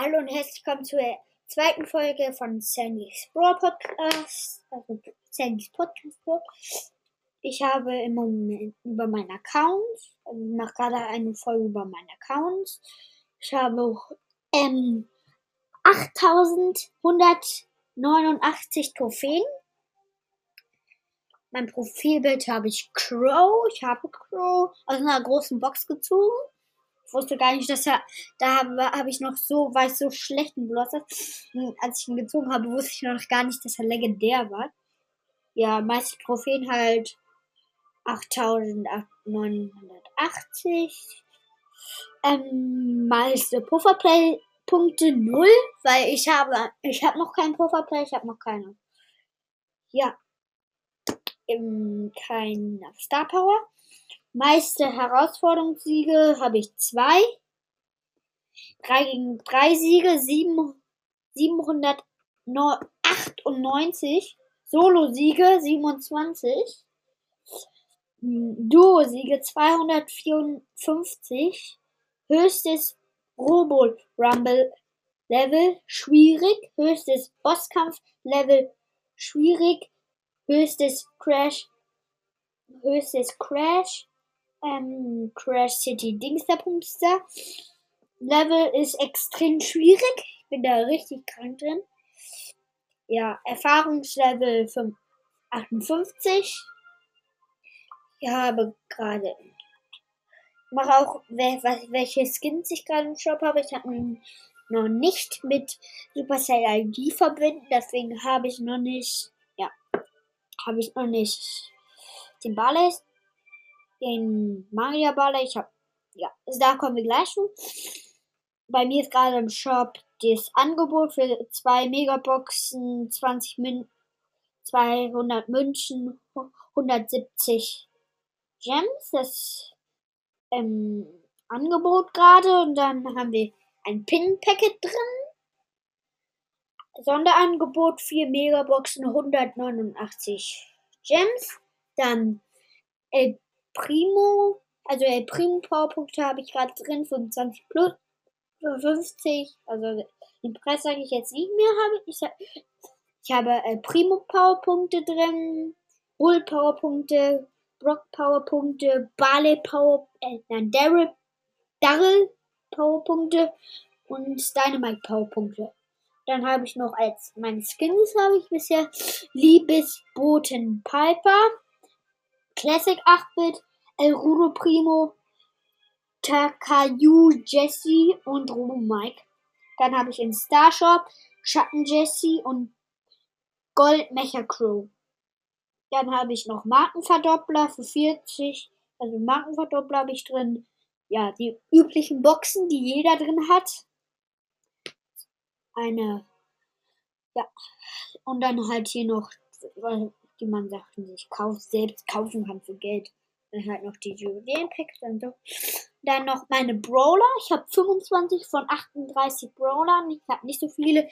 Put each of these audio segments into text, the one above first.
Hallo und herzlich willkommen zur zweiten Folge von Sandys Brawl Podcast, also Sandys Podcast. Ich habe im Moment über meinen Account, also ich mache gerade eine Folge über meinen Account. Ich habe ähm, 8189 Trophäen. Mein Profilbild habe ich Crow. Ich habe Crow aus einer großen Box gezogen. Ich wusste gar nicht, dass er, da habe hab ich noch so, war ich so schlechten Blosser. Als ich ihn gezogen habe, wusste ich noch gar nicht, dass er legendär war. Ja, meiste Trophäen halt 8980. Ähm, meiste Pufferplay Punkte 0, weil ich habe, ich habe noch keinen Pufferplay, ich habe noch keine. Ja. Ähm, kein Star Power. Meiste Herausforderungssiege habe ich zwei. Drei gegen drei Siege, sieben, 798. Solo-Siege 27. Duo-Siege 254. Höchstes Robo Rumble Level schwierig. Höchstes Bosskampf Level schwierig. Höchstes Crash. Höchstes Crash ähm, Crash City Dingsterpunkster. Level ist extrem schwierig. Ich bin da richtig krank drin. Ja, Erfahrungslevel 58. Ich habe gerade. Mache auch, welche Skins ich gerade im Shop habe. Ich habe noch nicht mit Supercell ID verbinden. Deswegen habe ich noch nicht. Ja. Habe ich noch nicht den Barley den Maria Baller. Ich habe, ja, da kommen wir gleich zu. Bei mir ist gerade im Shop das Angebot für zwei Megaboxen, 20 Min 200 München, 170 Gems. Das ähm, Angebot gerade. Und dann haben wir ein Pin-Packet drin. Sonderangebot 4 Megaboxen, 189 Gems. Dann El Primo, also El Primo Powerpunkte habe ich gerade drin, 25 plus 50. Also den Preis sage ich jetzt nicht mehr. Habe ich, ich habe El Primo Powerpunkte drin, Bull Powerpunkte, Brock Powerpunkte, Barley Power, äh, nein, Daryl, Daryl Powerpunkte und Dynamite Powerpunkte. Dann habe ich noch als meine Skins habe ich bisher Liebesboten Piper, Classic 8-Bit, El Rudo Primo, Takayu Jesse und Robo Mike. Dann habe ich in Starshop Schatten Jesse und Gold Mecha Crow. Dann habe ich noch Markenverdoppler für 40. Also Markenverdoppler habe ich drin. Ja, die üblichen Boxen, die jeder drin hat. Eine. Ja. Und dann halt hier noch, die man Sachen sich kauft, selbst kaufen kann für Geld. Dann halt noch die Juwelen-Packs und so. Dann noch meine Brawler. Ich habe 25 von 38 Brawlern. Ich habe nicht so viele.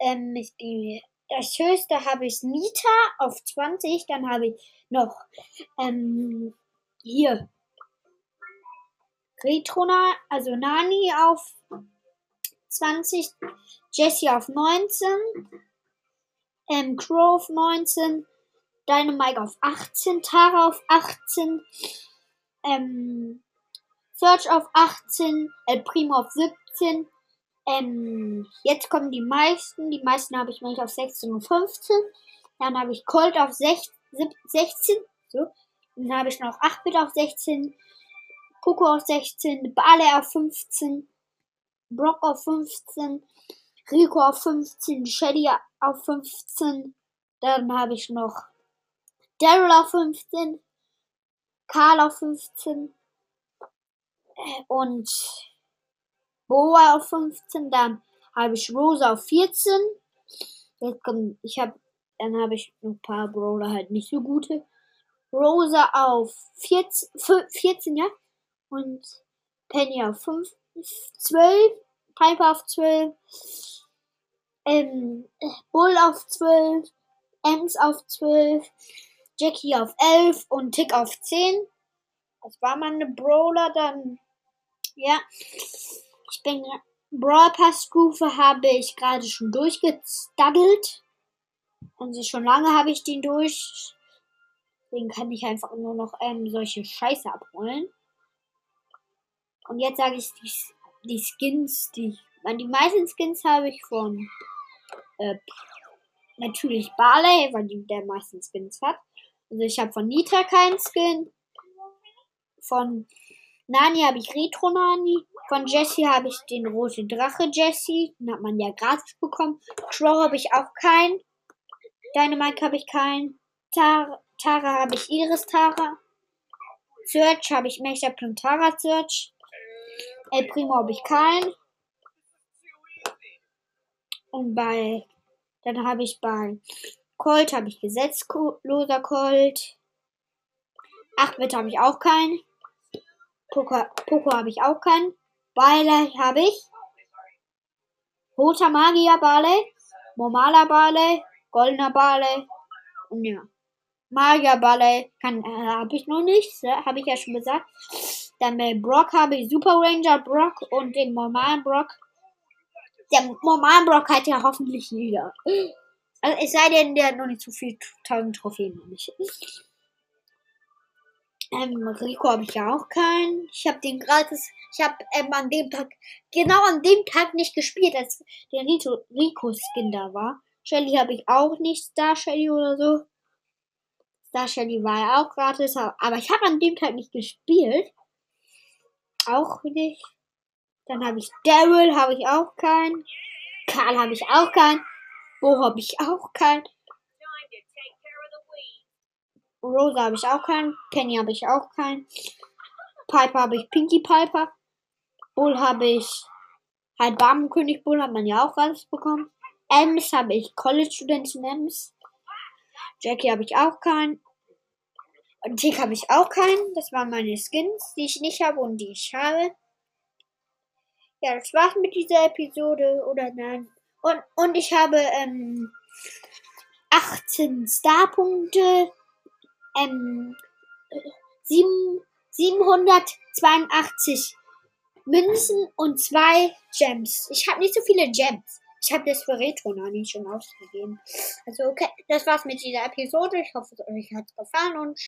Ähm, die, das höchste habe ich Nita auf 20. Dann habe ich noch ähm, hier Retrona, also Nani auf 20. Jessie auf 19. Ähm, Crow auf 19. Dynamite auf 18, Tara auf 18, ähm, Search auf 18, El Primo auf 17. Ähm, jetzt kommen die meisten. Die meisten habe ich nämlich auf 16 und 15. Dann habe ich Colt auf 16. 16 so. Dann habe ich noch 8-Bit auf 16. Poco auf 16. Bale auf 15. Brock auf 15. Rico auf 15. Shelly auf 15. Dann habe ich noch Daryl auf 15, Karl auf 15 und Boa auf 15, dann habe ich Rosa auf 14. Jetzt kommt, ich habe, dann habe ich ein paar Brawler halt nicht so gute. Rosa auf 14, 14 ja. Und Penny auf 5, 12, Piper auf 12, ähm, Bull auf 12, Ems auf 12, Jackie auf 11 und Tick auf 10. Das war meine Brawler dann. Ja. Ich bin Brawl Pass Stufe habe ich gerade schon durchgestuddelt. Und schon lange habe ich den durch. Deswegen kann ich einfach nur noch ähm, solche Scheiße abholen. Und jetzt sage ich die, die Skins, die die meisten Skins habe ich von äh, natürlich Barley, weil die der meisten Skins hat. Also ich habe von Nitra keinen Skin. Von Nani habe ich Retro Nani. Von Jessie habe ich den rote Drache Jessie. Den hat man ja gratis bekommen. Crow habe ich auch keinen. Dynamite habe ich keinen. Tara, Tara habe ich Iris Tara. Search habe ich Mecha Plantara Search. El Primo habe ich keinen. Und bei, dann habe ich bei Colt habe ich gesetzloser Colt. 8-Bit habe ich auch keinen. Poco, Poco habe ich auch keinen. Barley habe ich. Roter Magier Barley. Normaler Barley. Goldener Barley. Und ja. Magier kann, äh, habe ich noch nicht. Ne? Habe ich ja schon gesagt. Dann bei Brock habe ich Super Ranger Brock und den normalen Brock. Der normalen Brock hat ja hoffentlich jeder. Also es sei denn, der hat noch nicht zu viel tausend Trophäen nicht. Ähm, Rico habe ich ja auch keinen. Ich habe den gratis. Ich habe ähm, an dem Tag, genau an dem Tag nicht gespielt, als der Rico-Skin da war. Shelly habe ich auch nicht, Star Shelly oder so. Star Shelly war ja auch gratis, aber ich habe an dem Tag nicht gespielt. Auch nicht. Dann habe ich Daryl, habe ich auch keinen. Karl habe ich auch keinen. Bo habe ich auch keinen. Rosa habe ich auch keinen. Penny habe ich auch keinen. Piper habe ich Pinky Piper. Bull habe ich halt Barmenkönig Bull hat man ja auch alles bekommen. Ems habe ich College Studentin Ems. Jackie habe ich auch keinen. Und Tick habe ich auch keinen. Das waren meine Skins, die ich nicht habe und die ich habe. Ja, das war's mit dieser Episode. Oder nein. Und, und ich habe ähm, 18 Starpunkte ähm, 7, 782 Münzen und zwei Gems. Ich habe nicht so viele Gems. Ich habe das für Retro noch nicht schon ausgegeben. Also okay, das war's mit dieser Episode. Ich hoffe, euch hat gefallen und